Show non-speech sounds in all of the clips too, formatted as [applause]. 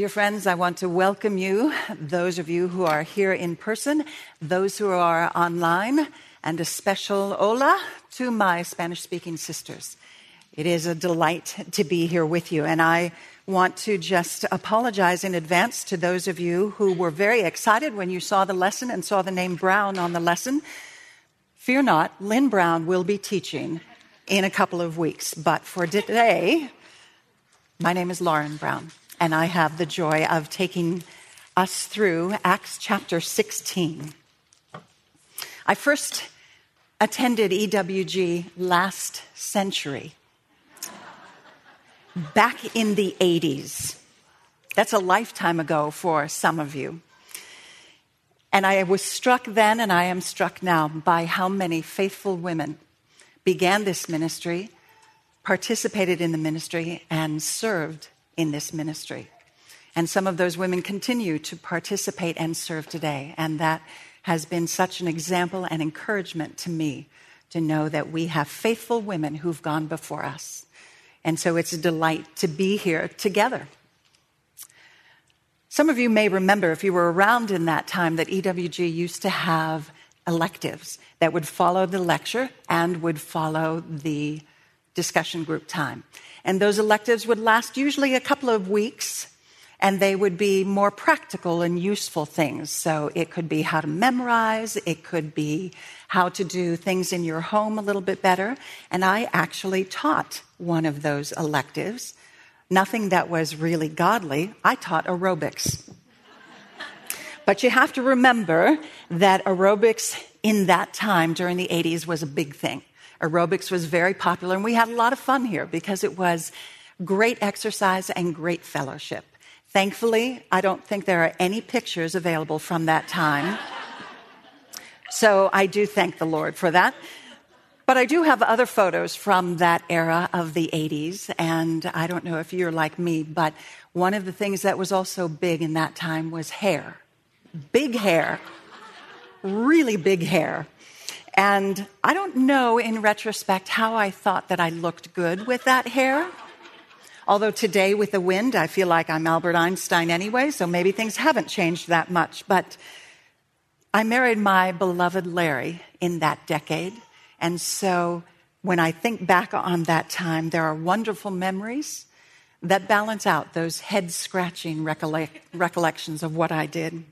Dear friends, I want to welcome you, those of you who are here in person, those who are online, and a special hola to my Spanish speaking sisters. It is a delight to be here with you, and I want to just apologize in advance to those of you who were very excited when you saw the lesson and saw the name Brown on the lesson. Fear not, Lynn Brown will be teaching in a couple of weeks, but for today, my name is Lauren Brown and I have the joy of taking us through Acts chapter 16. I first attended EWG last century, back in the 80s. That's a lifetime ago for some of you. And I was struck then, and I am struck now, by how many faithful women began this ministry, participated in the ministry, and served in this ministry. And some of those women continue to participate and serve today. And that has been such an example and encouragement to me to know that we have faithful women who've gone before us. And so it's a delight to be here together. Some of you may remember, if you were around in that time, that EWG used to have electives that would follow the lecture and would follow the discussion group time. And those electives would last usually a couple of weeks, and they would be more practical and useful things. So it could be how to memorize, it could be how to do things in your home a little bit better. And I actually taught one of those electives. Nothing that was really godly. I taught aerobics. But you have to remember that aerobics in that time during the 80s was a big thing aerobics was very popular, and we had a lot of fun here because it was great exercise and great fellowship. Thankfully, I don't think there are any pictures available from that time. So I do thank the Lord for that. But I do have other photos from that era of the 80s, and I don't know if you're like me, but one of the things that was also big in that time was hair. Big hair. Really big hair. And I don't know in retrospect how I thought that I looked good with that hair. Although today, with the wind, I feel like I'm Albert Einstein anyway, so maybe things haven't changed that much. But I married my beloved Larry in that decade. And so when I think back on that time, there are wonderful memories that balance out those head scratching recollections of what I did.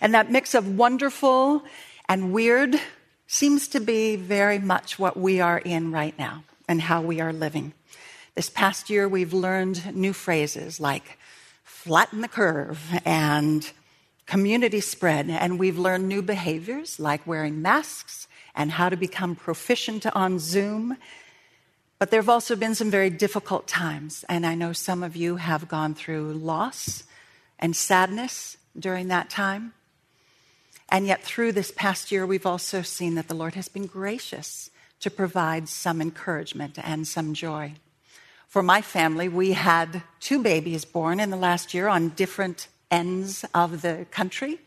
And that mix of wonderful and weird seems to be very much what we are in right now and how we are living. This past year, we've learned new phrases like flatten the curve and community spread, and we've learned new behaviors like wearing masks and how to become proficient on Zoom. But there have also been some very difficult times, and I know some of you have gone through loss and sadness during that time. And yet, through this past year, we've also seen that the Lord has been gracious to provide some encouragement and some joy. For my family, we had two babies born in the last year on different ends of the country.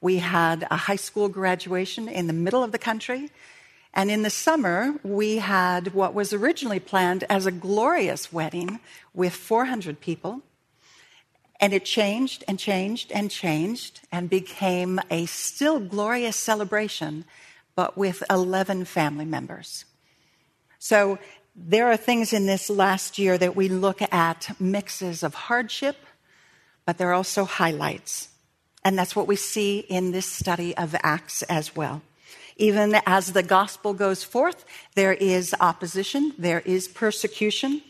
We had a high school graduation in the middle of the country. And in the summer, we had what was originally planned as a glorious wedding with 400 people and it changed and changed and changed and became a still glorious celebration, but with 11 family members. So there are things in this last year that we look at mixes of hardship, but there are also highlights. And that's what we see in this study of Acts as well. Even as the gospel goes forth, there is opposition, there is persecution.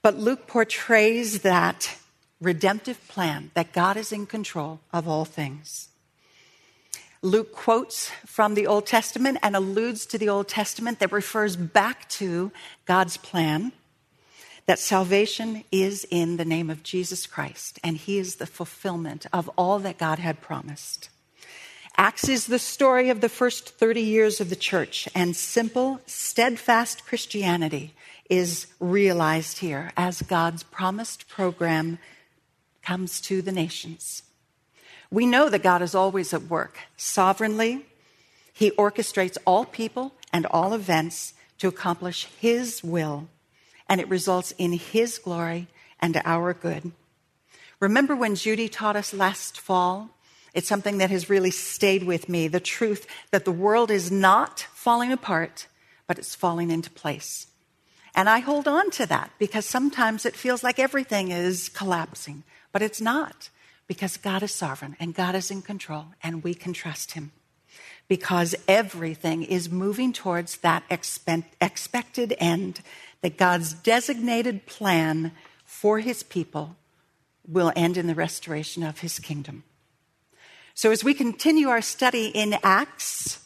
But Luke portrays that redemptive plan that God is in control of all things. Luke quotes from the Old Testament and alludes to the Old Testament that refers back to God's plan that salvation is in the name of Jesus Christ, and He is the fulfillment of all that God had promised. Acts is the story of the first 30 years of the church, and simple, steadfast Christianity is realized here as God's promised program comes to the nations. We know that God is always at work sovereignly. He orchestrates all people and all events to accomplish His will, and it results in His glory and our good. Remember when Judy taught us last fall? It's something that has really stayed with me the truth that the world is not falling apart, but it's falling into place. And I hold on to that because sometimes it feels like everything is collapsing, but it's not because God is sovereign and God is in control and we can trust Him because everything is moving towards that expected end that God's designated plan for His people will end in the restoration of His kingdom. So, as we continue our study in Acts,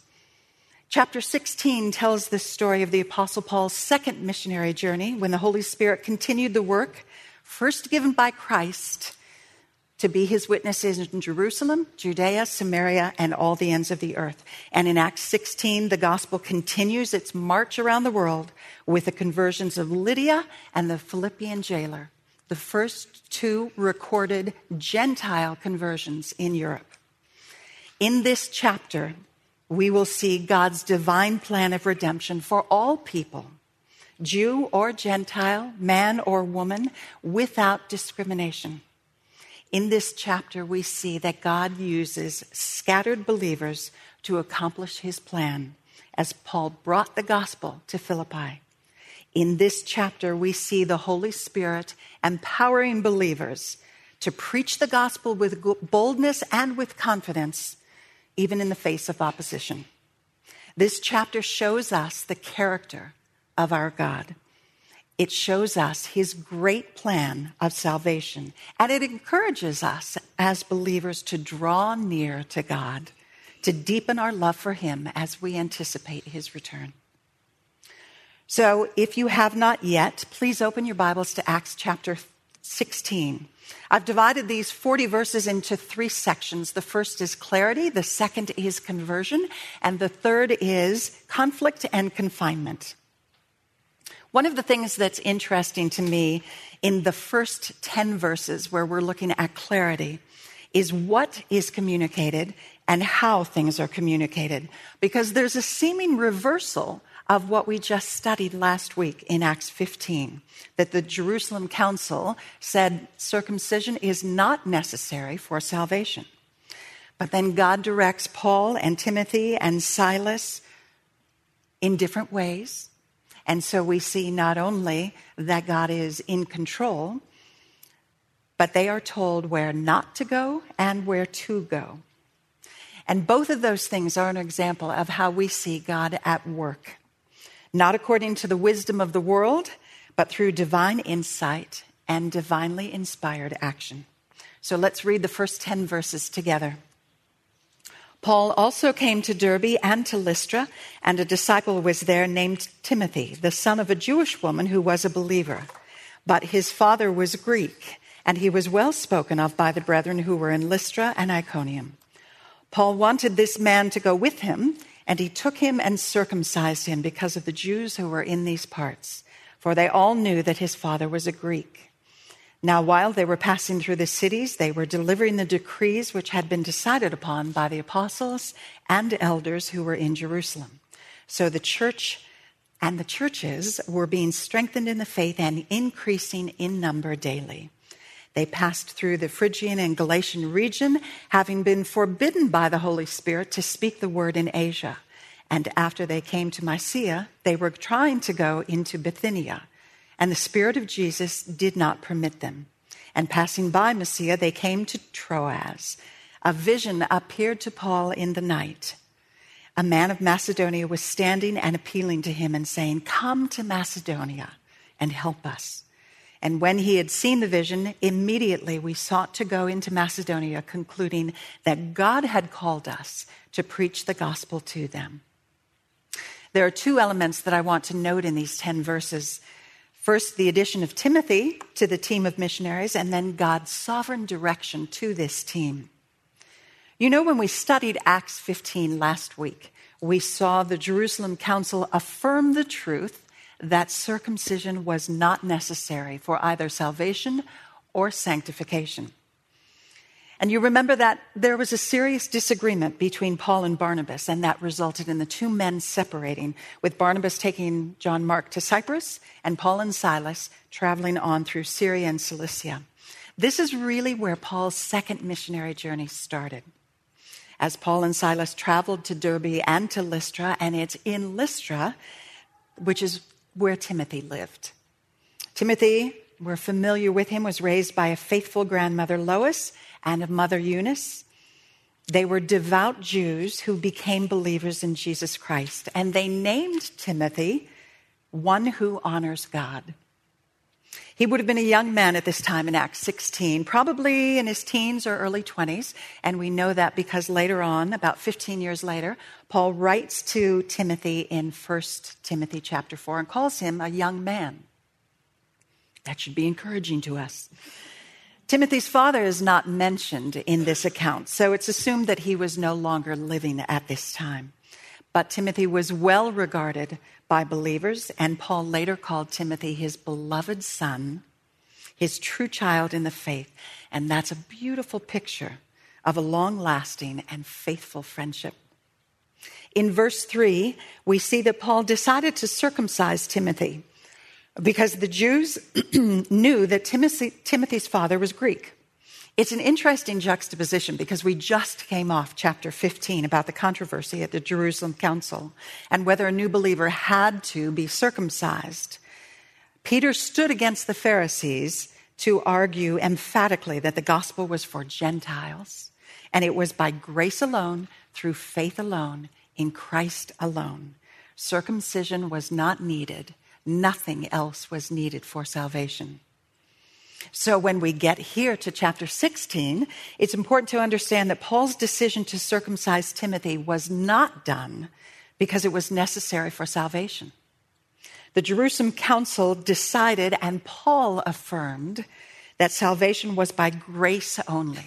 chapter 16 tells the story of the Apostle Paul's second missionary journey when the Holy Spirit continued the work first given by Christ to be his witnesses in Jerusalem, Judea, Samaria, and all the ends of the earth. And in Acts 16, the gospel continues its march around the world with the conversions of Lydia and the Philippian jailer, the first two recorded Gentile conversions in Europe. In this chapter, we will see God's divine plan of redemption for all people, Jew or Gentile, man or woman, without discrimination. In this chapter, we see that God uses scattered believers to accomplish his plan as Paul brought the gospel to Philippi. In this chapter, we see the Holy Spirit empowering believers to preach the gospel with boldness and with confidence even in the face of opposition. This chapter shows us the character of our God. It shows us his great plan of salvation, and it encourages us as believers to draw near to God, to deepen our love for him as we anticipate his return. So, if you have not yet, please open your Bibles to Acts chapter 16. I've divided these 40 verses into three sections. The first is clarity, the second is conversion, and the third is conflict and confinement. One of the things that's interesting to me in the first 10 verses where we're looking at clarity is what is communicated and how things are communicated. Because there's a seeming reversal of what we just studied last week in Acts 15 that the Jerusalem Council said circumcision is not necessary for salvation. But then God directs Paul and Timothy and Silas in different ways. And so we see not only that God is in control, but they are told where not to go and where to go. And both of those things are an example of how we see God at work not according to the wisdom of the world, but through divine insight and divinely inspired action. So let's read the first 10 verses together. Paul also came to Derbe and to Lystra, and a disciple was there named Timothy, the son of a Jewish woman who was a believer. But his father was Greek, and he was well spoken of by the brethren who were in Lystra and Iconium. Paul wanted this man to go with him and he took him and circumcised him because of the Jews who were in these parts, for they all knew that his father was a Greek. Now, while they were passing through the cities, they were delivering the decrees which had been decided upon by the apostles and elders who were in Jerusalem. So the church and the churches were being strengthened in the faith and increasing in number daily. They passed through the Phrygian and Galatian region, having been forbidden by the Holy Spirit to speak the word in Asia. And after they came to Mysia, they were trying to go into Bithynia, and the Spirit of Jesus did not permit them. And passing by Mysia, they came to Troas. A vision appeared to Paul in the night. A man of Macedonia was standing and appealing to him and saying, Come to Macedonia and help us. And when he had seen the vision, immediately we sought to go into Macedonia, concluding that God had called us to preach the gospel to them. There are two elements that I want to note in these 10 verses. First, the addition of Timothy to the team of missionaries, and then God's sovereign direction to this team. You know, when we studied Acts 15 last week, we saw the Jerusalem Council affirm the truth that circumcision was not necessary for either salvation or sanctification. And you remember that there was a serious disagreement between Paul and Barnabas, and that resulted in the two men separating, with Barnabas taking John Mark to Cyprus and Paul and Silas traveling on through Syria and Cilicia. This is really where Paul's second missionary journey started. As Paul and Silas traveled to Derbe and to Lystra, and it's in Lystra, which is where Timothy lived. Timothy, we're familiar with him, was raised by a faithful grandmother, Lois, and of mother, Eunice. They were devout Jews who became believers in Jesus Christ, and they named Timothy one who honors God. He would have been a young man at this time in Acts 16, probably in his teens or early 20s. And we know that because later on, about 15 years later, Paul writes to Timothy in 1 Timothy chapter 4 and calls him a young man. That should be encouraging to us. Timothy's father is not mentioned in this account, so it's assumed that he was no longer living at this time. But Timothy was well regarded by believers, and Paul later called Timothy his beloved son, his true child in the faith. And that's a beautiful picture of a long lasting and faithful friendship. In verse 3, we see that Paul decided to circumcise Timothy because the Jews [clears throat] knew that Timothy, Timothy's father was Greek. It's an interesting juxtaposition because we just came off chapter 15 about the controversy at the Jerusalem Council and whether a new believer had to be circumcised. Peter stood against the Pharisees to argue emphatically that the gospel was for Gentiles and it was by grace alone, through faith alone, in Christ alone. Circumcision was not needed Nothing else was needed for salvation. So when we get here to chapter 16, it's important to understand that Paul's decision to circumcise Timothy was not done because it was necessary for salvation. The Jerusalem Council decided, and Paul affirmed, that salvation was by grace only,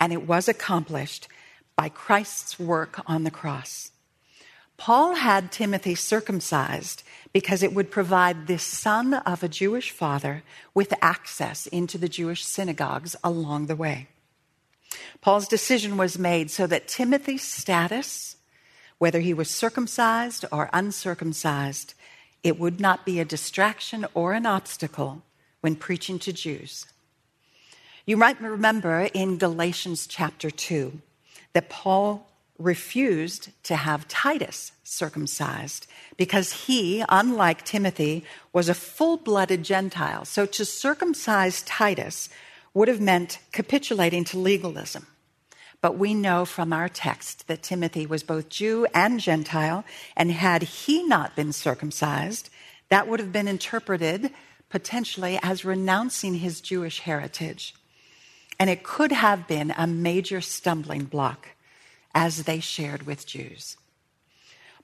and it was accomplished by Christ's work on the cross. Paul had Timothy circumcised because it would provide this son of a Jewish father with access into the Jewish synagogues along the way. Paul's decision was made so that Timothy's status, whether he was circumcised or uncircumcised, it would not be a distraction or an obstacle when preaching to Jews. You might remember in Galatians chapter 2 that Paul refused to have Titus circumcised because he, unlike Timothy, was a full blooded Gentile. So to circumcise Titus would have meant capitulating to legalism. But we know from our text that Timothy was both Jew and Gentile, and had he not been circumcised, that would have been interpreted potentially as renouncing his Jewish heritage. And it could have been a major stumbling block as they shared with Jews.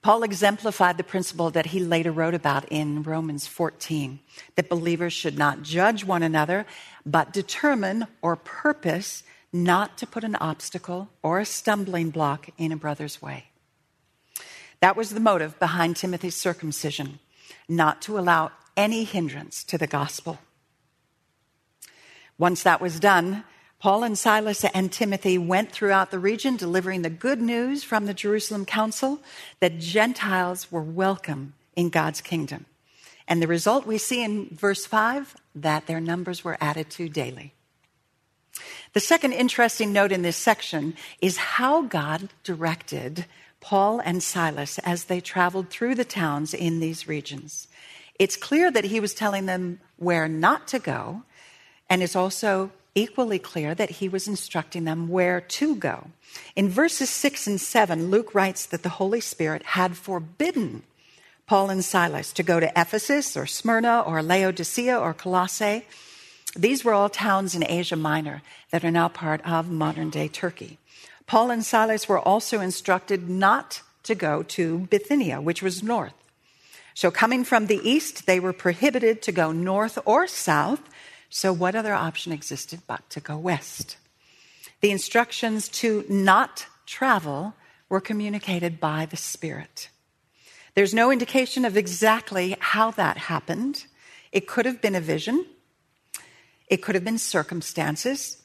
Paul exemplified the principle that he later wrote about in Romans 14 that believers should not judge one another, but determine or purpose not to put an obstacle or a stumbling block in a brother's way. That was the motive behind Timothy's circumcision, not to allow any hindrance to the gospel. Once that was done, Paul and Silas and Timothy went throughout the region delivering the good news from the Jerusalem Council that Gentiles were welcome in God's kingdom. And the result we see in verse 5 that their numbers were added to daily. The second interesting note in this section is how God directed Paul and Silas as they traveled through the towns in these regions. It's clear that he was telling them where not to go, and it's also equally clear that he was instructing them where to go. In verses 6 and 7, Luke writes that the Holy Spirit had forbidden Paul and Silas to go to Ephesus or Smyrna or Laodicea or Colossae. These were all towns in Asia Minor that are now part of modern day Turkey. Paul and Silas were also instructed not to go to Bithynia, which was north. So, coming from the east, they were prohibited to go north or south so, what other option existed but to go west? The instructions to not travel were communicated by the Spirit. There's no indication of exactly how that happened. It could have been a vision, it could have been circumstances,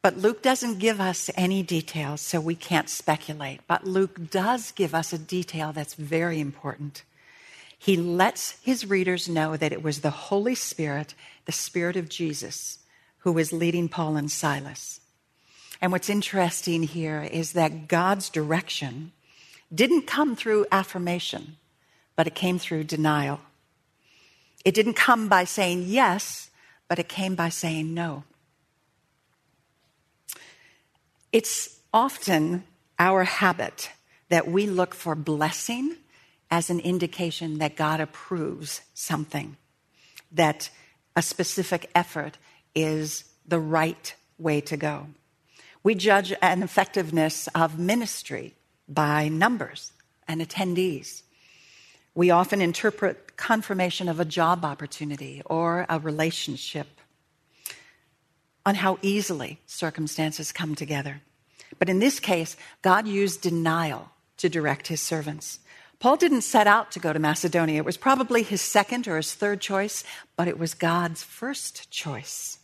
but Luke doesn't give us any details, so we can't speculate. But Luke does give us a detail that's very important. He lets his readers know that it was the Holy Spirit the Spirit of Jesus who was leading Paul and Silas. And what's interesting here is that God's direction didn't come through affirmation, but it came through denial. It didn't come by saying yes, but it came by saying no. It's often our habit that we look for blessing as an indication that God approves something, that a specific effort is the right way to go. We judge an effectiveness of ministry by numbers and attendees. We often interpret confirmation of a job opportunity or a relationship on how easily circumstances come together. But in this case, God used denial to direct his servants. Paul didn't set out to go to Macedonia. It was probably his second or his third choice, but it was God's first choice.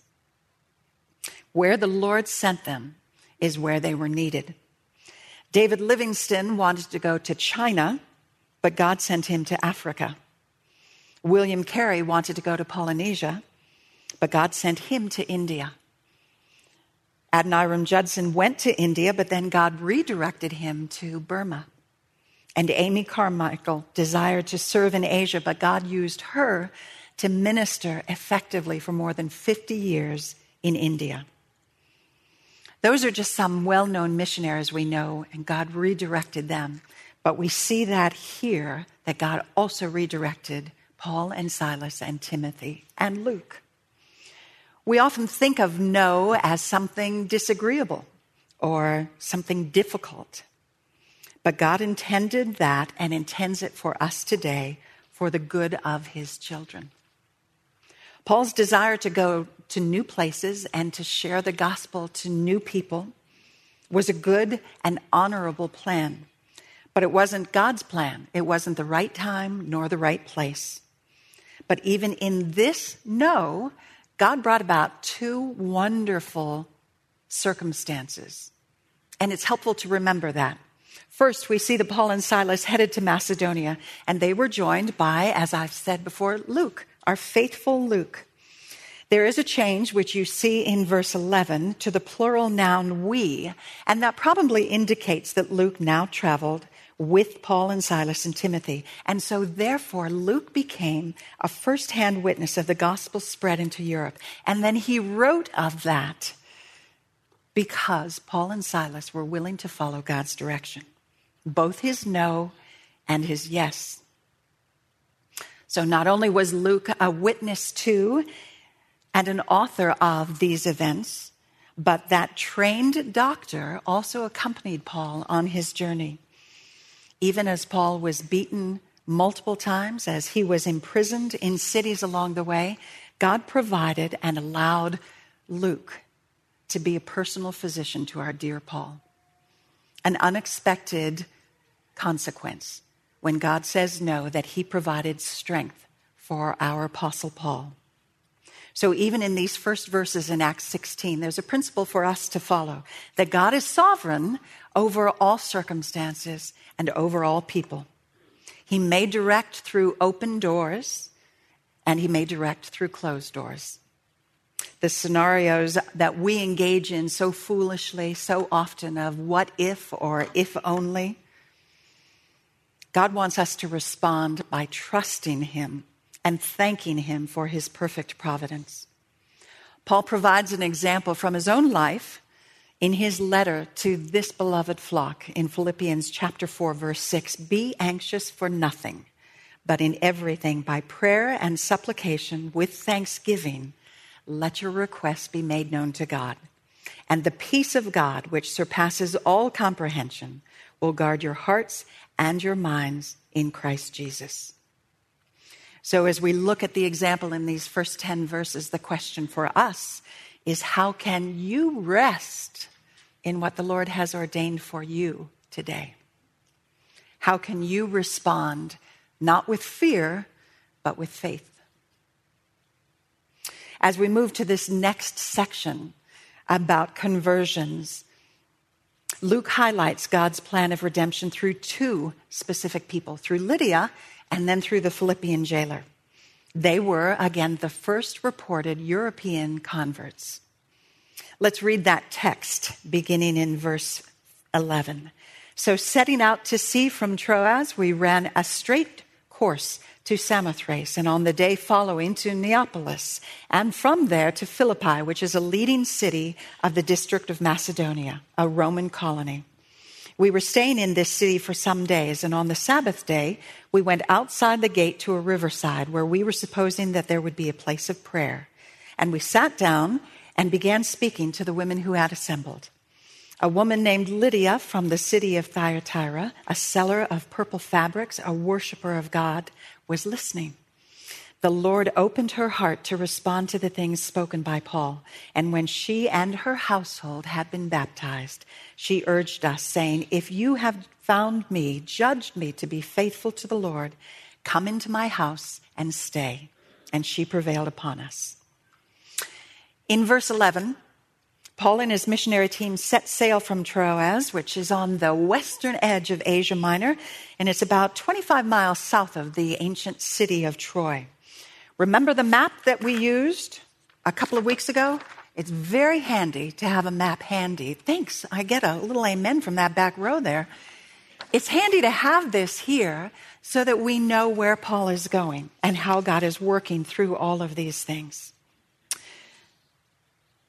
Where the Lord sent them is where they were needed. David Livingstone wanted to go to China, but God sent him to Africa. William Carey wanted to go to Polynesia, but God sent him to India. Adoniram Judson went to India, but then God redirected him to Burma. And Amy Carmichael desired to serve in Asia, but God used her to minister effectively for more than 50 years in India. Those are just some well known missionaries we know, and God redirected them. But we see that here, that God also redirected Paul and Silas and Timothy and Luke. We often think of no as something disagreeable or something difficult. But God intended that and intends it for us today for the good of his children. Paul's desire to go to new places and to share the gospel to new people was a good and honorable plan. But it wasn't God's plan. It wasn't the right time nor the right place. But even in this no, God brought about two wonderful circumstances. And it's helpful to remember that. First, we see that Paul and Silas headed to Macedonia, and they were joined by, as I've said before, Luke, our faithful Luke. There is a change which you see in verse 11 to the plural noun we, and that probably indicates that Luke now traveled with Paul and Silas and Timothy. And so, therefore, Luke became a firsthand witness of the gospel spread into Europe. And then he wrote of that because Paul and Silas were willing to follow God's direction, both his no and his yes. So, not only was Luke a witness to and an author of these events, but that trained doctor also accompanied Paul on his journey. Even as Paul was beaten multiple times, as he was imprisoned in cities along the way, God provided and allowed Luke to be a personal physician to our dear Paul. An unexpected consequence when God says no, that he provided strength for our Apostle Paul. So even in these first verses in Acts 16, there's a principle for us to follow that God is sovereign over all circumstances and over all people. He may direct through open doors and he may direct through closed doors. The scenarios that we engage in so foolishly, so often of what if or if only, God wants us to respond by trusting him and thanking him for his perfect providence. Paul provides an example from his own life in his letter to this beloved flock in Philippians chapter 4 verse 6 be anxious for nothing but in everything by prayer and supplication with thanksgiving let your requests be made known to God and the peace of God which surpasses all comprehension will guard your hearts and your minds in Christ Jesus so, as we look at the example in these first 10 verses, the question for us is how can you rest in what the Lord has ordained for you today? How can you respond not with fear, but with faith? As we move to this next section about conversions, Luke highlights God's plan of redemption through two specific people, through Lydia and then through the Philippian jailer. They were, again, the first reported European converts Let's read that text beginning in verse 11. So, setting out to sea from Troas, we ran a straight course to Samothrace, and on the day following to Neapolis, and from there to Philippi, which is a leading city of the district of Macedonia, a Roman colony. We were staying in this city for some days, and on the Sabbath day, we went outside the gate to a riverside where we were supposing that there would be a place of prayer. And we sat down and began speaking to the women who had assembled. A woman named Lydia from the city of Thyatira, a seller of purple fabrics, a worshiper of God, was listening. The Lord opened her heart to respond to the things spoken by Paul. And when she and her household had been baptized, she urged us, saying, If you have found me, judged me to be faithful to the Lord, come into my house and stay. And she prevailed upon us. In verse 11, Paul and his missionary team set sail from Troas, which is on the western edge of Asia Minor, and it's about 25 miles south of the ancient city of Troy. Remember the map that we used a couple of weeks ago? It's very handy to have a map handy. Thanks. I get a little amen from that back row there. It's handy to have this here so that we know where Paul is going and how God is working through all of these things.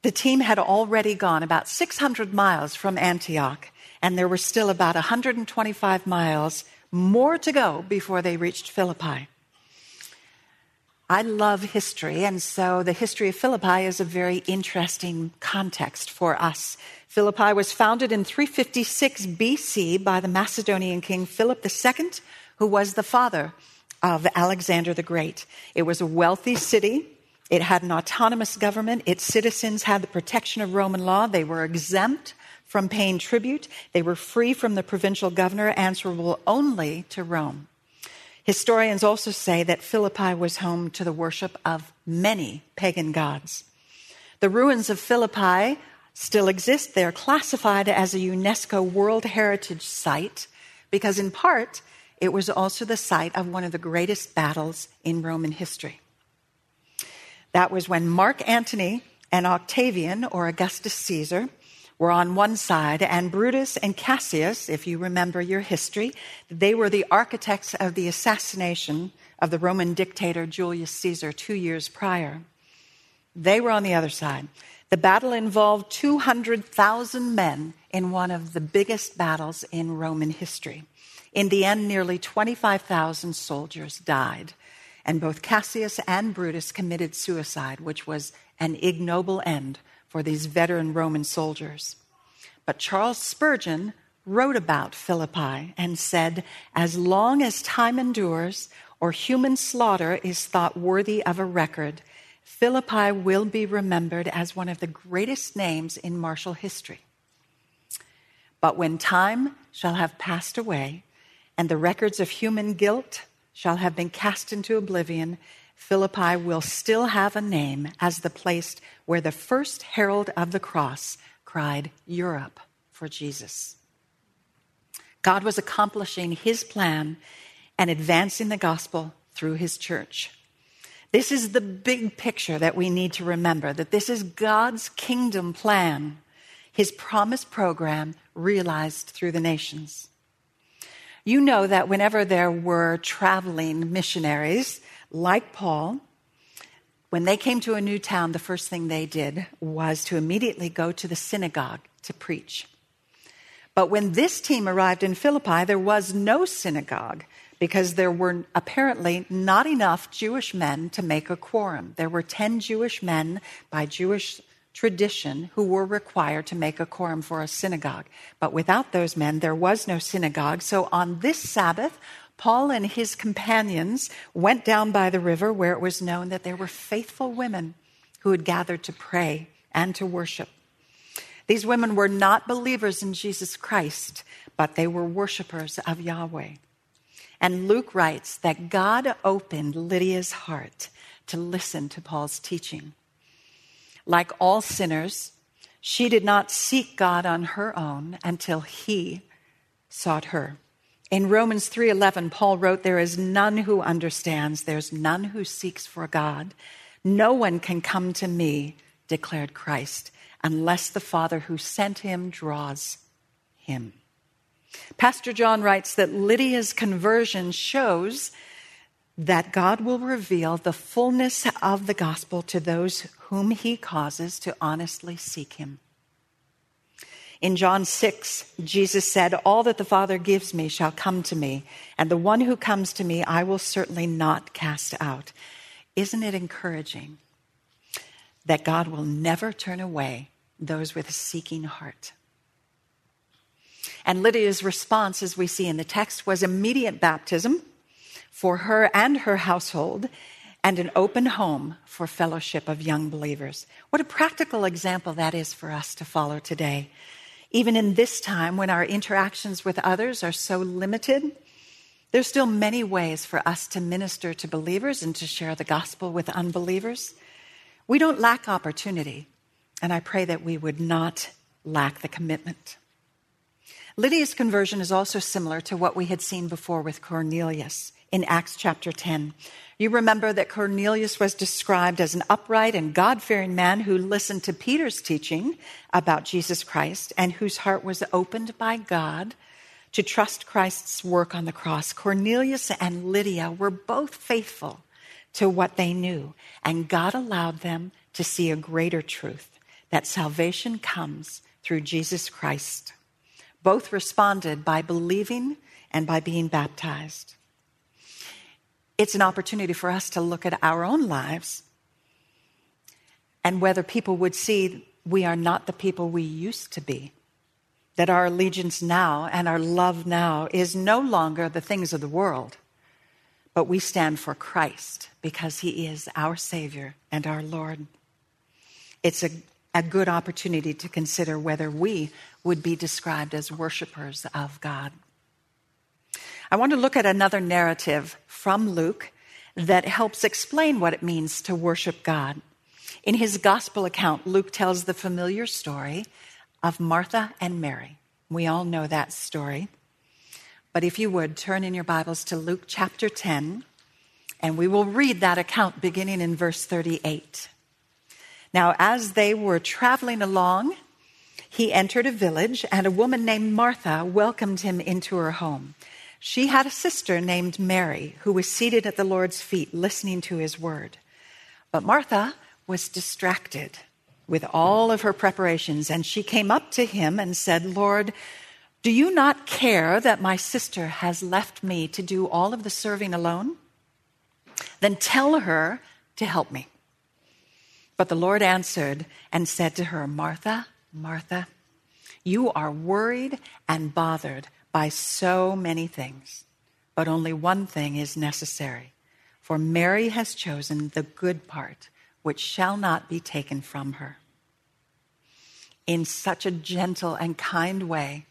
The team had already gone about 600 miles from Antioch, and there were still about 125 miles more to go before they reached Philippi. I love history, and so the history of Philippi is a very interesting context for us. Philippi was founded in 356 BC by the Macedonian king Philip II, who was the father of Alexander the Great. It was a wealthy city it had an autonomous government. Its citizens had the protection of Roman law. They were exempt from paying tribute. They were free from the provincial governor, answerable only to Rome. Historians also say that Philippi was home to the worship of many pagan gods. The ruins of Philippi still exist. They're classified as a UNESCO World Heritage Site because, in part, it was also the site of one of the greatest battles in Roman history. That was when Mark Antony and Octavian, or Augustus Caesar, were on one side, and Brutus and Cassius, if you remember your history, they were the architects of the assassination of the Roman dictator Julius Caesar two years prior. They were on the other side. The battle involved 200,000 men in one of the biggest battles in Roman history. In the end, nearly 25,000 soldiers died and both Cassius and Brutus committed suicide, which was an ignoble end for these veteran Roman soldiers. But Charles Spurgeon wrote about Philippi and said, As long as time endures or human slaughter is thought worthy of a record, Philippi will be remembered as one of the greatest names in martial history. But when time shall have passed away and the records of human guilt, shall have been cast into oblivion, Philippi will still have a name as the place where the first herald of the cross cried, Europe for Jesus. God was accomplishing his plan and advancing the gospel through his church. This is the big picture that we need to remember that this is God's kingdom plan, his promised program realized through the nations. You know that whenever there were traveling missionaries like Paul, when they came to a new town, the first thing they did was to immediately go to the synagogue to preach. But when this team arrived in Philippi, there was no synagogue because there were apparently not enough Jewish men to make a quorum. There were 10 Jewish men by Jewish tradition who were required to make a quorum for a synagogue. But without those men, there was no synagogue. So on this Sabbath, Paul and his companions went down by the river where it was known that there were faithful women who had gathered to pray and to worship. These women were not believers in Jesus Christ, but they were worshipers of Yahweh. And Luke writes that God opened Lydia's heart to listen to Paul's teaching. Like all sinners, she did not seek God on her own until he sought her. In Romans 3:11 Paul wrote there is none who understands there's none who seeks for God no one can come to me declared Christ unless the Father who sent him draws him. Pastor John writes that Lydia's conversion shows that God will reveal the fullness of the gospel to those whom he causes to honestly seek him. In John 6, Jesus said, All that the Father gives me shall come to me, and the one who comes to me I will certainly not cast out. Isn't it encouraging that God will never turn away those with a seeking heart? And Lydia's response, as we see in the text, was immediate baptism for her and her household and an open home for fellowship of young believers. What a practical example that is for us to follow today. Even in this time when our interactions with others are so limited, there's still many ways for us to minister to believers and to share the gospel with unbelievers. We don't lack opportunity, and I pray that we would not lack the commitment. Lydia's conversion is also similar to what we had seen before with Cornelius in Acts chapter 10. You remember that Cornelius was described as an upright and God fearing man who listened to Peter's teaching about Jesus Christ and whose heart was opened by God to trust Christ's work on the cross. Cornelius and Lydia were both faithful to what they knew, and God allowed them to see a greater truth that salvation comes through Jesus Christ. Both responded by believing and by being baptized. It's an opportunity for us to look at our own lives and whether people would see we are not the people we used to be. That our allegiance now and our love now is no longer the things of the world, but we stand for Christ because he is our Savior and our Lord. It's a, a good opportunity to consider whether we would be described as worshipers of God. I want to look at another narrative from Luke that helps explain what it means to worship God. In his gospel account, Luke tells the familiar story of Martha and Mary. We all know that story. But if you would, turn in your Bibles to Luke chapter 10, and we will read that account beginning in verse 38. Now, as they were traveling along, he entered a village, and a woman named Martha welcomed him into her home. She had a sister named Mary who was seated at the Lord's feet listening to his word. But Martha was distracted with all of her preparations, and she came up to him and said, Lord, do you not care that my sister has left me to do all of the serving alone? Then tell her to help me. But the Lord answered and said to her, Martha, Martha, you are worried and bothered by so many things, but only one thing is necessary. For Mary has chosen the good part, which shall not be taken from her. In such a gentle and kind way,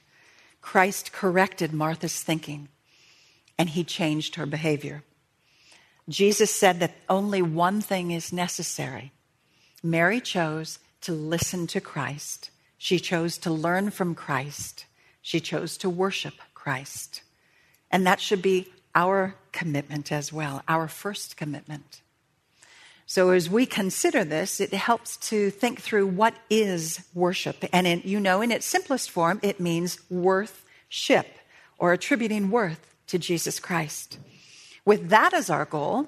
Christ corrected Martha's thinking and he changed her behavior. Jesus said that only one thing is necessary. Mary chose to listen to Christ. She chose to learn from Christ. She chose to worship Christ. And that should be our commitment as well, our first commitment. So as we consider this, it helps to think through what is worship. And in, you know, in its simplest form, it means worth-ship or attributing worth to Jesus Christ. With that as our goal,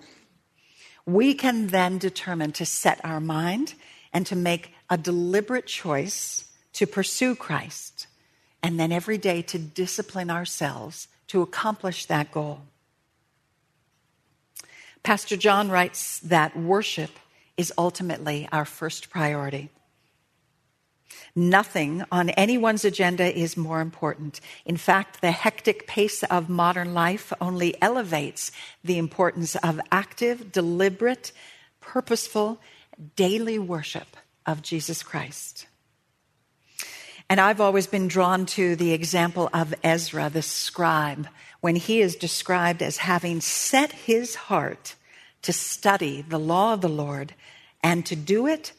we can then determine to set our mind and to make a deliberate choice to pursue Christ, and then every day to discipline ourselves to accomplish that goal. Pastor John writes that worship is ultimately our first priority. Nothing on anyone's agenda is more important. In fact, the hectic pace of modern life only elevates the importance of active, deliberate, purposeful, daily worship of Jesus Christ. And I've always been drawn to the example of Ezra, the scribe, when he is described as having set his heart to study the law of the Lord and to do it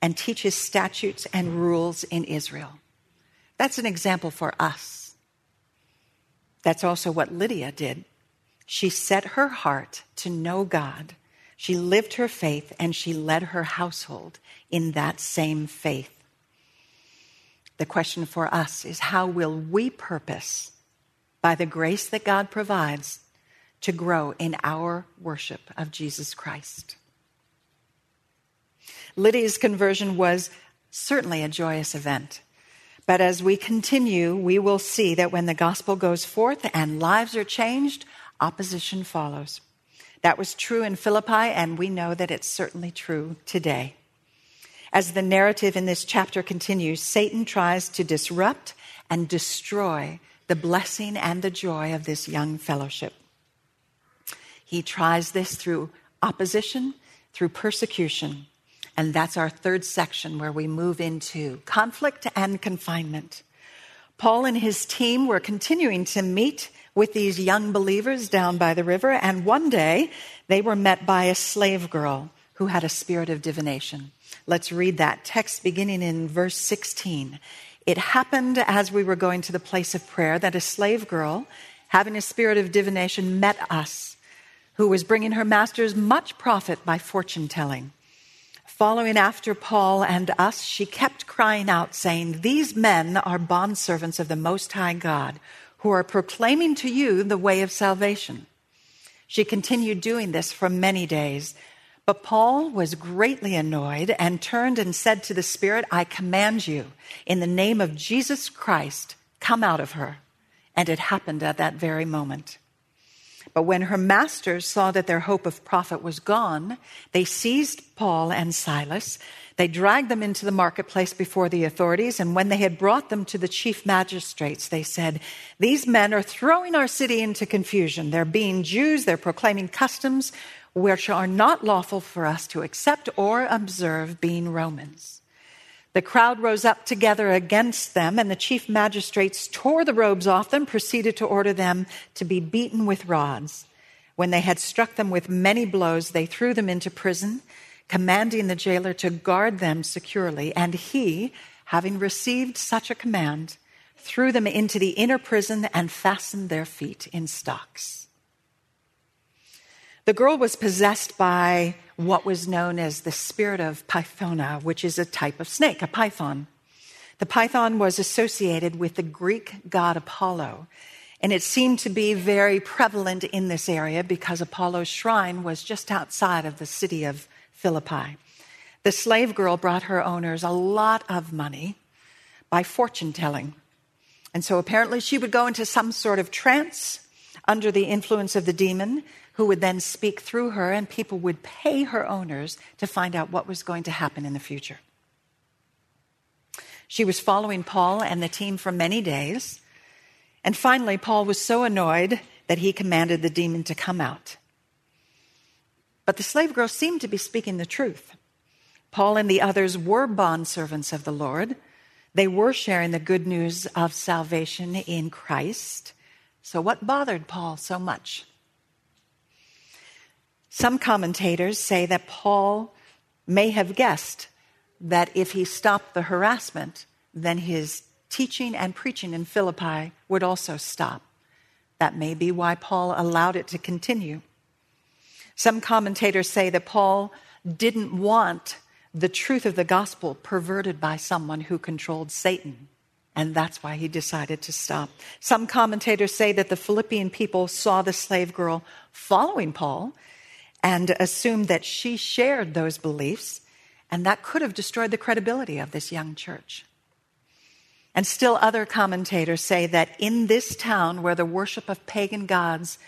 and teach his statutes and rules in Israel. That's an example for us. That's also what Lydia did. She set her heart to know God. She lived her faith and she led her household in that same faith. The question for us is how will we purpose, by the grace that God provides, to grow in our worship of Jesus Christ? Lydia's conversion was certainly a joyous event. But as we continue, we will see that when the gospel goes forth and lives are changed, opposition follows. That was true in Philippi, and we know that it's certainly true today. As the narrative in this chapter continues, Satan tries to disrupt and destroy the blessing and the joy of this young fellowship. He tries this through opposition, through persecution, and that's our third section where we move into conflict and confinement. Paul and his team were continuing to meet with these young believers down by the river, and one day they were met by a slave girl who had a spirit of divination. Let's read that text beginning in verse 16. It happened as we were going to the place of prayer that a slave girl, having a spirit of divination, met us, who was bringing her masters much profit by fortune telling. Following after Paul and us, she kept crying out, saying, These men are bondservants of the Most High God, who are proclaiming to you the way of salvation. She continued doing this for many days. But Paul was greatly annoyed and turned and said to the Spirit, I command you, in the name of Jesus Christ, come out of her. And it happened at that very moment. But when her masters saw that their hope of profit was gone, they seized Paul and Silas. They dragged them into the marketplace before the authorities, and when they had brought them to the chief magistrates, they said, These men are throwing our city into confusion. They're being Jews, they're proclaiming customs which are not lawful for us to accept or observe, being Romans. The crowd rose up together against them, and the chief magistrates tore the robes off them, proceeded to order them to be beaten with rods. When they had struck them with many blows, they threw them into prison, commanding the jailer to guard them securely. And he, having received such a command, threw them into the inner prison and fastened their feet in stocks. The girl was possessed by what was known as the spirit of Pythona, which is a type of snake, a python. The python was associated with the Greek god Apollo, and it seemed to be very prevalent in this area because Apollo's shrine was just outside of the city of Philippi. The slave girl brought her owners a lot of money by fortune telling. And so apparently she would go into some sort of trance under the influence of the demon who would then speak through her, and people would pay her owners to find out what was going to happen in the future. She was following Paul and the team for many days. And finally, Paul was so annoyed that he commanded the demon to come out. But the slave girl seemed to be speaking the truth. Paul and the others were bondservants of the Lord. They were sharing the good news of salvation in Christ. So, what bothered Paul so much? Some commentators say that Paul may have guessed that if he stopped the harassment, then his teaching and preaching in Philippi would also stop. That may be why Paul allowed it to continue. Some commentators say that Paul didn't want the truth of the gospel perverted by someone who controlled Satan. And that's why he decided to stop. Some commentators say that the Philippian people saw the slave girl following Paul and assumed that she shared those beliefs, and that could have destroyed the credibility of this young church. And still, other commentators say that in this town where the worship of pagan gods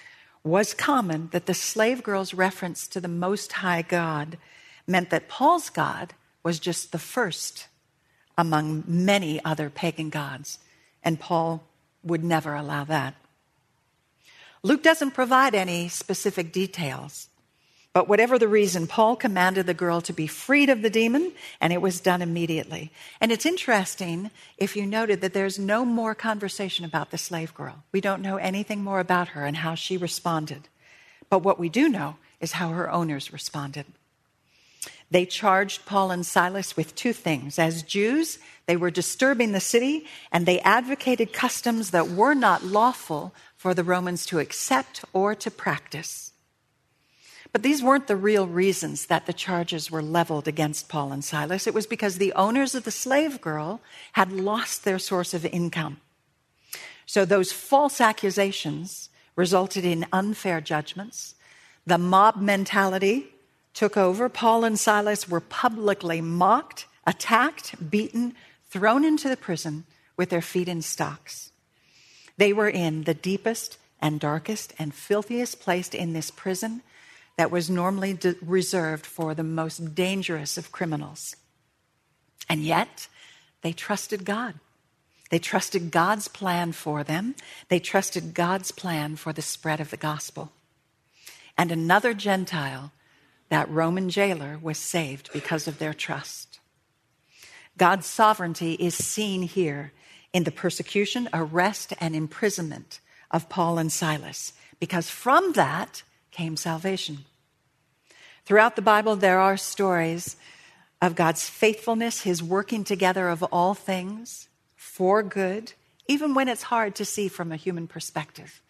was common, that the slave girl's reference to the Most High God meant that Paul's God was just the first among many other pagan gods, and Paul would never allow that. Luke doesn't provide any specific details but whatever the reason, Paul commanded the girl to be freed of the demon, and it was done immediately. And it's interesting if you noted that there's no more conversation about the slave girl. We don't know anything more about her and how she responded. But what we do know is how her owners responded. They charged Paul and Silas with two things. As Jews, they were disturbing the city, and they advocated customs that were not lawful for the Romans to accept or to practice. But these weren't the real reasons that the charges were leveled against Paul and Silas. It was because the owners of the slave girl had lost their source of income. So those false accusations resulted in unfair judgments. The mob mentality took over. Paul and Silas were publicly mocked, attacked, beaten, thrown into the prison with their feet in stocks. They were in the deepest and darkest and filthiest place in this prison that was normally de- reserved for the most dangerous of criminals. And yet, they trusted God. They trusted God's plan for them. They trusted God's plan for the spread of the gospel. And another Gentile, that Roman jailer, was saved because of their trust. God's sovereignty is seen here in the persecution, arrest, and imprisonment of Paul and Silas, because from that came salvation. Throughout the Bible, there are stories of God's faithfulness, His working together of all things for good, even when it's hard to see from a human perspective.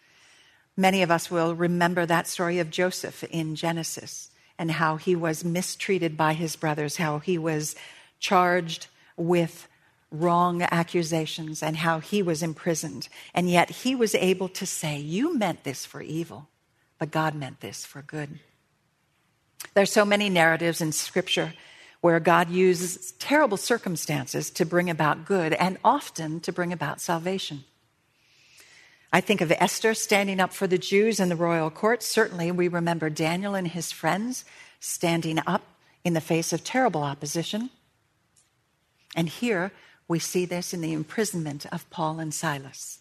Many of us will remember that story of Joseph in Genesis and how he was mistreated by his brothers, how he was charged with wrong accusations, and how he was imprisoned. And yet he was able to say, You meant this for evil, but God meant this for good. There's so many narratives in Scripture where God uses terrible circumstances to bring about good and often to bring about salvation. I think of Esther standing up for the Jews in the royal court. Certainly, we remember Daniel and his friends standing up in the face of terrible opposition. And here we see this in the imprisonment of Paul and Silas.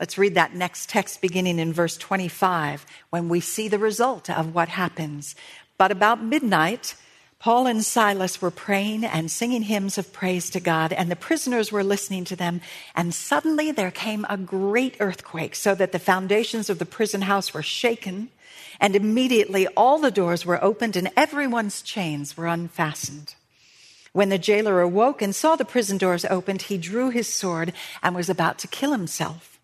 Let's read that next text beginning in verse 25 when we see the result of what happens. But about midnight, Paul and Silas were praying and singing hymns of praise to God, and the prisoners were listening to them. And suddenly there came a great earthquake, so that the foundations of the prison house were shaken. And immediately all the doors were opened and everyone's chains were unfastened. When the jailer awoke and saw the prison doors opened, he drew his sword and was about to kill himself,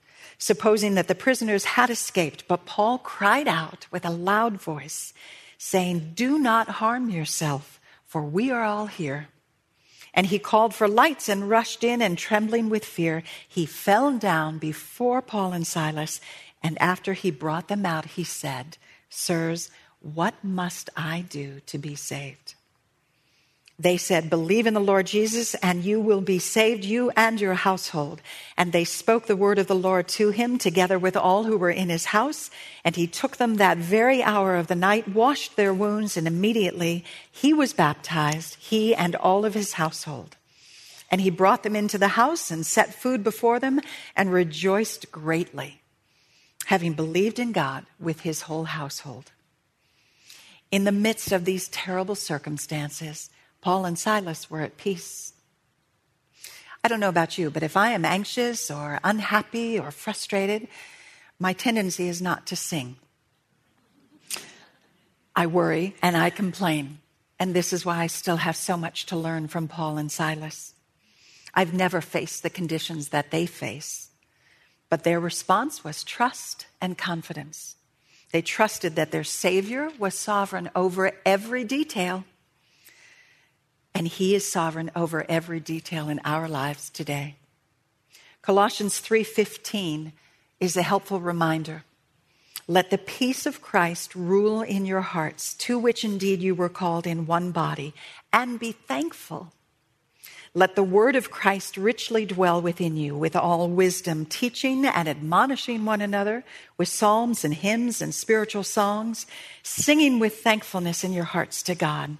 supposing that the prisoners had escaped. But Paul cried out with a loud voice saying, Do not harm yourself, for we are all here. And he called for lights and rushed in, and trembling with fear, he fell down before Paul and Silas. And after he brought them out, he said, Sirs, what must I do to be saved? They said, Believe in the Lord Jesus, and you will be saved, you and your household. And they spoke the word of the Lord to him, together with all who were in his house. And he took them that very hour of the night, washed their wounds, and immediately he was baptized, he and all of his household. And he brought them into the house and set food before them, and rejoiced greatly, having believed in God with his whole household. In the midst of these terrible circumstances, Paul and Silas were at peace. I don't know about you, but if I am anxious or unhappy or frustrated, my tendency is not to sing. I worry and I complain. And this is why I still have so much to learn from Paul and Silas. I've never faced the conditions that they face, but their response was trust and confidence. They trusted that their Savior was sovereign over every detail and he is sovereign over every detail in our lives today. Colossians 3:15 is a helpful reminder. Let the peace of Christ rule in your hearts, to which indeed you were called in one body, and be thankful. Let the word of Christ richly dwell within you with all wisdom, teaching and admonishing one another with psalms and hymns and spiritual songs, singing with thankfulness in your hearts to God.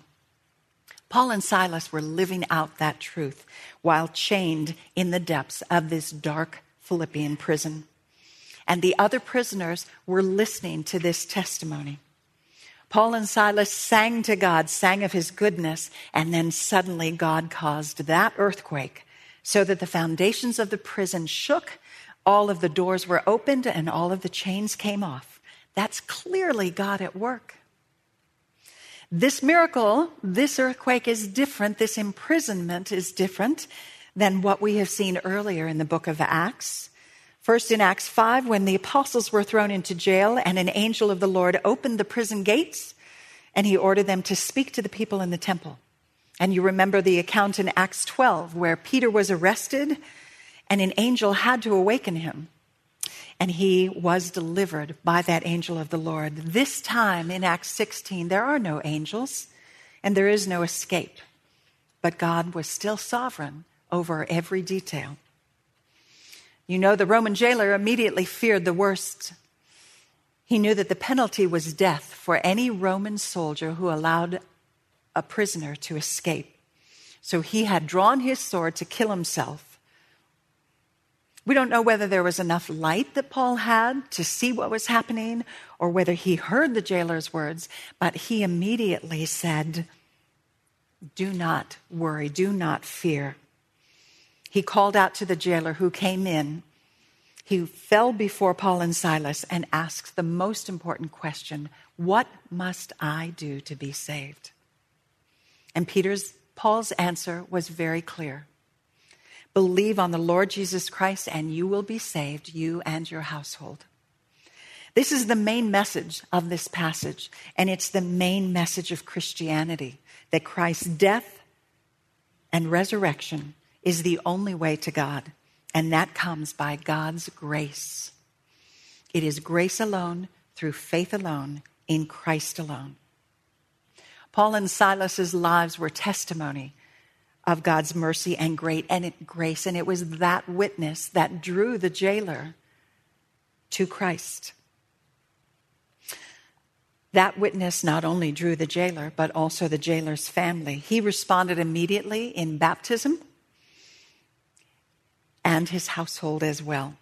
Paul and Silas were living out that truth while chained in the depths of this dark Philippian prison. And the other prisoners were listening to this testimony. Paul and Silas sang to God, sang of his goodness, and then suddenly God caused that earthquake so that the foundations of the prison shook, all of the doors were opened, and all of the chains came off. That's clearly God at work. This miracle, this earthquake is different, this imprisonment is different than what we have seen earlier in the book of Acts. First in Acts 5, when the apostles were thrown into jail and an angel of the Lord opened the prison gates and he ordered them to speak to the people in the temple. And you remember the account in Acts 12 where Peter was arrested and an angel had to awaken him. And he was delivered by that angel of the Lord. This time in Acts 16, there are no angels and there is no escape. But God was still sovereign over every detail. You know, the Roman jailer immediately feared the worst. He knew that the penalty was death for any Roman soldier who allowed a prisoner to escape. So he had drawn his sword to kill himself. We don't know whether there was enough light that Paul had to see what was happening or whether he heard the jailer's words, but he immediately said, Do not worry, do not fear he called out to the jailer who came in. He fell before Paul and Silas and asked the most important question What must I do to be saved? And Peter's, Paul's answer was very clear Believe on the Lord Jesus Christ, and you will be saved, you and your household. This is the main message of this passage, and it's the main message of Christianity that Christ's death and resurrection is the only way to God, and that comes by God's grace. It is grace alone, through faith alone, in Christ alone. Paul and Silas's lives were testimony of God's mercy and great and grace, and it was that witness that drew the jailer to Christ. That witness not only drew the jailer, but also the jailer's family. He responded immediately in baptism and his household as well.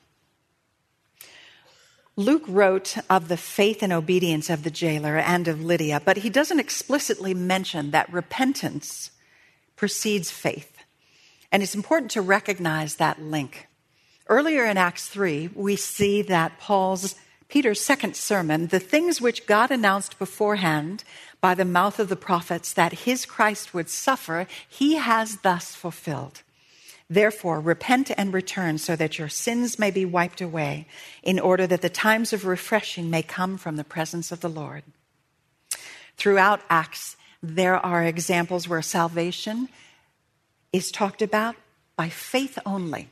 Luke wrote of the faith and obedience of the jailer and of Lydia, but he doesn't explicitly mention that repentance precedes faith. And it's important to recognize that link. Earlier in Acts 3, we see that Paul's Peter's second sermon, the things which God announced beforehand by the mouth of the prophets that his Christ would suffer, he has thus fulfilled. Therefore, repent and return so that your sins may be wiped away, in order that the times of refreshing may come from the presence of the Lord. Throughout Acts, there are examples where salvation is talked about by faith only.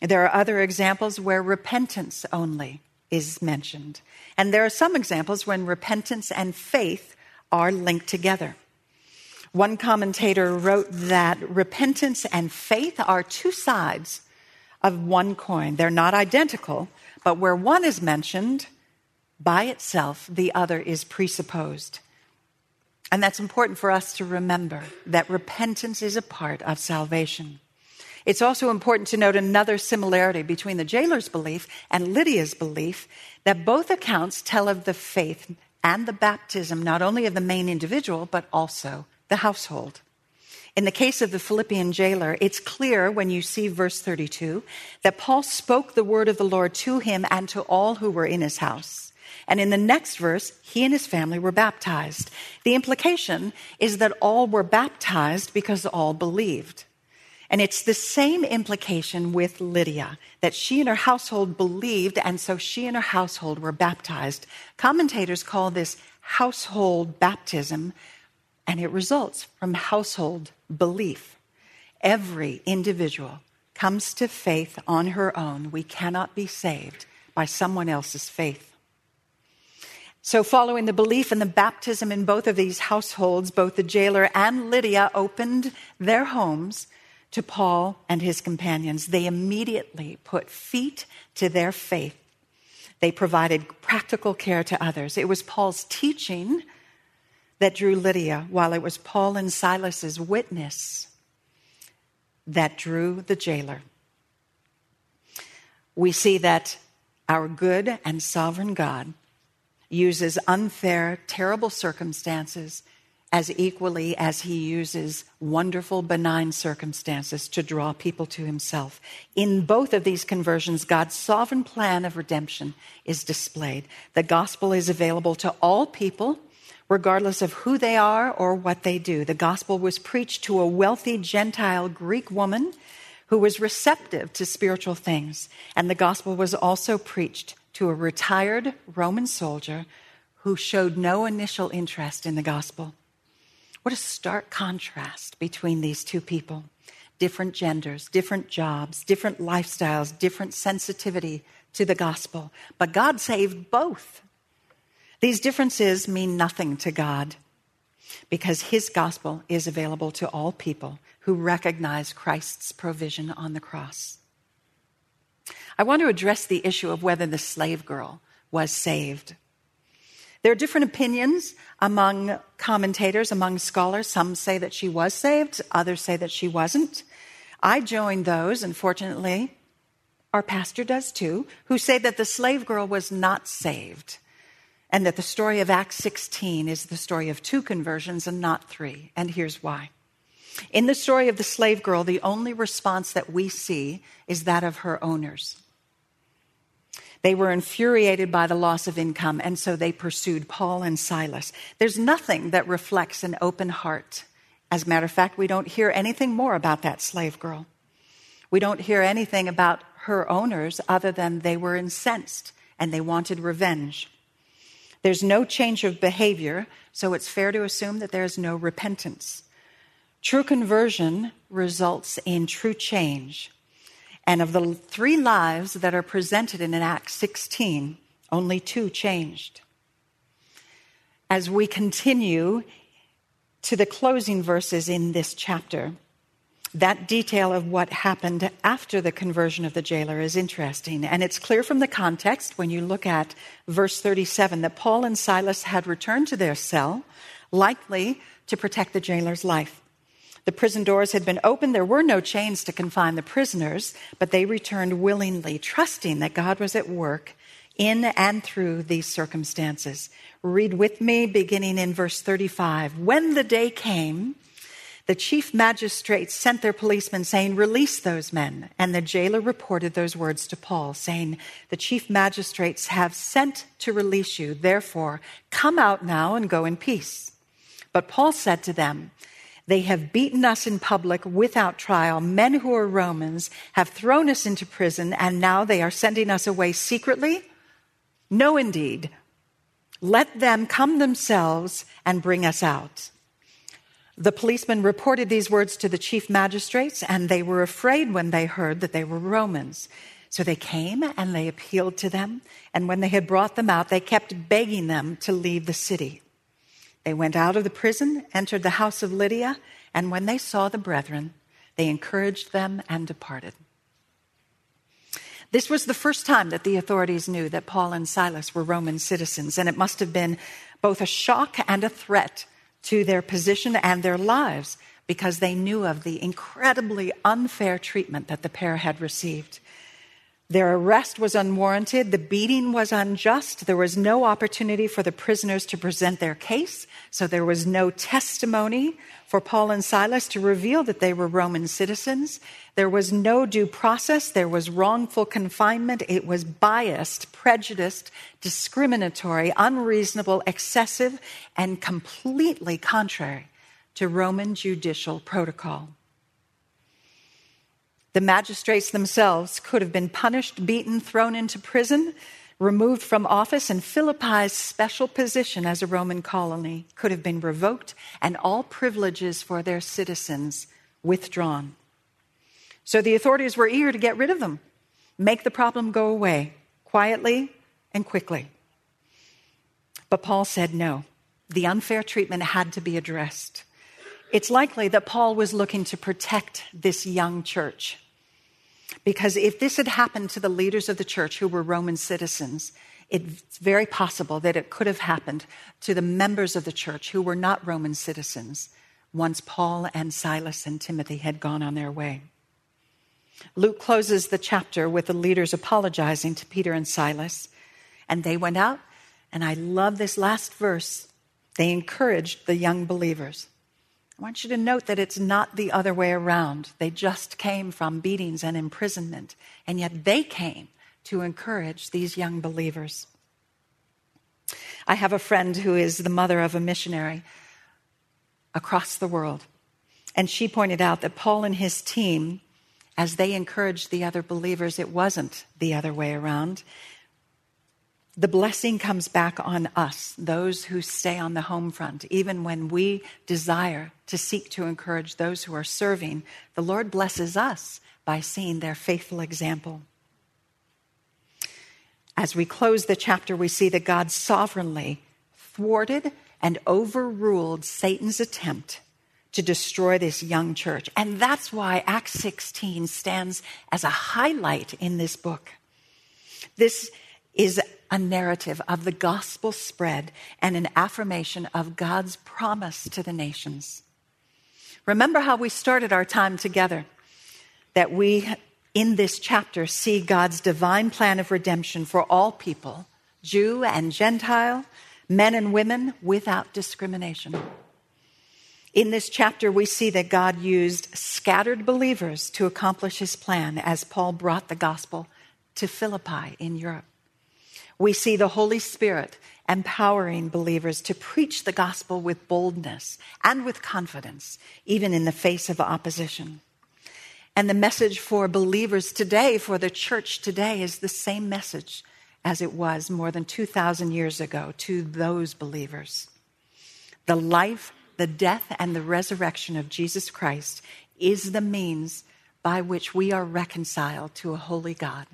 There are other examples where repentance only is mentioned. And there are some examples when repentance and faith are linked together. One commentator wrote that repentance and faith are two sides of one coin. They're not identical, but where one is mentioned by itself, the other is presupposed. And that's important for us to remember that repentance is a part of salvation. It's also important to note another similarity between the jailer's belief and Lydia's belief that both accounts tell of the faith and the baptism, not only of the main individual, but also the household. In the case of the Philippian jailer, it's clear when you see verse 32 that Paul spoke the word of the Lord to him and to all who were in his house. And in the next verse, he and his family were baptized. The implication is that all were baptized because all believed. And it's the same implication with Lydia, that she and her household believed, and so she and her household were baptized. Commentators call this household baptism and it results from household belief. Every individual comes to faith on her own. We cannot be saved by someone else's faith. So, following the belief and the baptism in both of these households, both the jailer and Lydia opened their homes to Paul and his companions. They immediately put feet to their faith. They provided practical care to others. It was Paul's teaching that drew Lydia, while it was Paul and Silas's witness that drew the jailer. We see that our good and sovereign God uses unfair, terrible circumstances as equally as he uses wonderful, benign circumstances to draw people to himself. In both of these conversions, God's sovereign plan of redemption is displayed. The gospel is available to all people regardless of who they are or what they do. The gospel was preached to a wealthy Gentile Greek woman who was receptive to spiritual things, and the gospel was also preached to a retired Roman soldier who showed no initial interest in the gospel. What a stark contrast between these two people different genders, different jobs, different lifestyles, different sensitivity to the gospel. But God saved both. These differences mean nothing to God because his gospel is available to all people who recognize Christ's provision on the cross. I want to address the issue of whether the slave girl was saved. There are different opinions among commentators, among scholars. Some say that she was saved, others say that she wasn't. I join those, and fortunately, our pastor does too, who say that the slave girl was not saved and that the story of Acts 16 is the story of two conversions and not three. And here's why. In the story of the slave girl, the only response that we see is that of her owners. They were infuriated by the loss of income, and so they pursued Paul and Silas. There's nothing that reflects an open heart. As a matter of fact, we don't hear anything more about that slave girl. We don't hear anything about her owners other than they were incensed and they wanted revenge. There's no change of behavior, so it's fair to assume that there's no repentance. True conversion results in true change. And of the three lives that are presented in Acts 16, only two changed. As we continue to the closing verses in this chapter, that detail of what happened after the conversion of the jailer is interesting. And it's clear from the context when you look at verse 37 that Paul and Silas had returned to their cell, likely to protect the jailer's life. The prison doors had been opened. There were no chains to confine the prisoners, but they returned willingly, trusting that God was at work in and through these circumstances. Read with me, beginning in verse 35. When the day came, the chief magistrates sent their policemen saying, Release those men. And the jailer reported those words to Paul, saying, The chief magistrates have sent to release you. Therefore, come out now and go in peace. But Paul said to them, they have beaten us in public without trial. Men who are Romans have thrown us into prison, and now they are sending us away secretly? No, indeed. Let them come themselves and bring us out. The policemen reported these words to the chief magistrates, and they were afraid when they heard that they were Romans. So they came and they appealed to them, and when they had brought them out, they kept begging them to leave the city. They went out of the prison, entered the house of Lydia, and when they saw the brethren, they encouraged them and departed. This was the first time that the authorities knew that Paul and Silas were Roman citizens, and it must have been both a shock and a threat to their position and their lives because they knew of the incredibly unfair treatment that the pair had received. Their arrest was unwarranted. The beating was unjust. There was no opportunity for the prisoners to present their case. So there was no testimony for Paul and Silas to reveal that they were Roman citizens. There was no due process. There was wrongful confinement. It was biased, prejudiced, discriminatory, unreasonable, excessive, and completely contrary to Roman judicial protocol. The magistrates themselves could have been punished, beaten, thrown into prison, removed from office, and Philippi's special position as a Roman colony could have been revoked and all privileges for their citizens withdrawn. So the authorities were eager to get rid of them, make the problem go away quietly and quickly. But Paul said no. The unfair treatment had to be addressed. It's likely that Paul was looking to protect this young church because if this had happened to the leaders of the church who were Roman citizens, it's very possible that it could have happened to the members of the church who were not Roman citizens once Paul and Silas and Timothy had gone on their way. Luke closes the chapter with the leaders apologizing to Peter and Silas, and they went out. And I love this last verse. They encouraged the young believers. I want you to note that it's not the other way around. They just came from beatings and imprisonment, and yet they came to encourage these young believers. I have a friend who is the mother of a missionary across the world, and she pointed out that Paul and his team, as they encouraged the other believers, it wasn't the other way around. The blessing comes back on us, those who stay on the home front. Even when we desire to seek to encourage those who are serving, the Lord blesses us by seeing their faithful example. As we close the chapter, we see that God sovereignly thwarted and overruled Satan's attempt to destroy this young church. And that's why Acts 16 stands as a highlight in this book. This is a narrative of the gospel spread and an affirmation of God's promise to the nations. Remember how we started our time together, that we, in this chapter, see God's divine plan of redemption for all people, Jew and Gentile, men and women, without discrimination. In this chapter, we see that God used scattered believers to accomplish his plan as Paul brought the gospel to Philippi in Europe. We see the Holy Spirit empowering believers to preach the gospel with boldness and with confidence, even in the face of opposition. And the message for believers today, for the church today, is the same message as it was more than 2,000 years ago to those believers. The life, the death, and the resurrection of Jesus Christ is the means by which we are reconciled to a holy God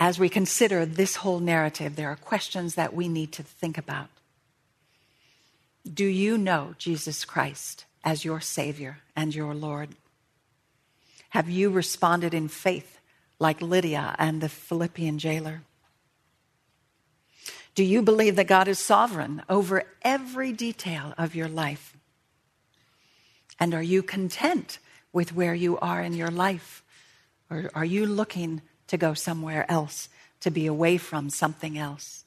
as we consider this whole narrative, there are questions that we need to think about. Do you know Jesus Christ as your Savior and your Lord? Have you responded in faith like Lydia and the Philippian jailer? Do you believe that God is sovereign over every detail of your life? And are you content with where you are in your life? Or are you looking to go somewhere else, to be away from something else.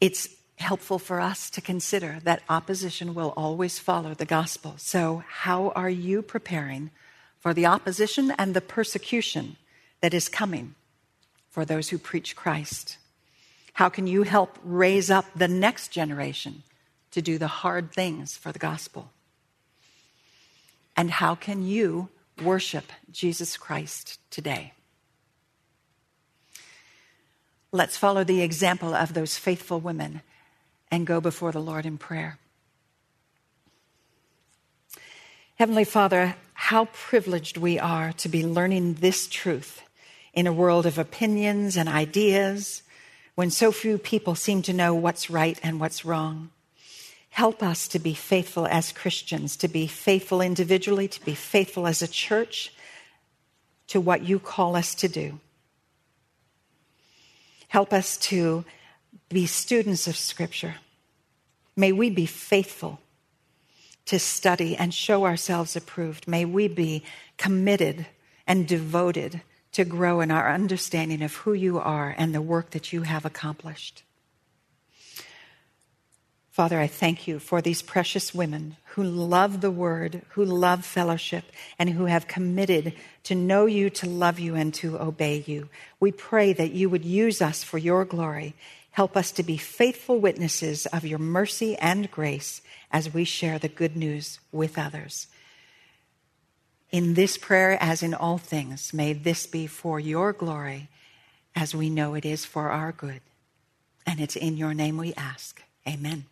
It's helpful for us to consider that opposition will always follow the gospel. So, how are you preparing for the opposition and the persecution that is coming for those who preach Christ? How can you help raise up the next generation to do the hard things for the gospel? And how can you worship Jesus Christ today. Let's follow the example of those faithful women and go before the Lord in prayer. Heavenly Father, how privileged we are to be learning this truth in a world of opinions and ideas when so few people seem to know what's right and what's wrong. Help us to be faithful as Christians, to be faithful individually, to be faithful as a church to what you call us to do. Help us to be students of Scripture. May we be faithful to study and show ourselves approved. May we be committed and devoted to grow in our understanding of who you are and the work that you have accomplished. Father, I thank you for these precious women who love the word, who love fellowship, and who have committed to know you, to love you, and to obey you. We pray that you would use us for your glory. Help us to be faithful witnesses of your mercy and grace as we share the good news with others. In this prayer, as in all things, may this be for your glory, as we know it is for our good. And it's in your name we ask. Amen.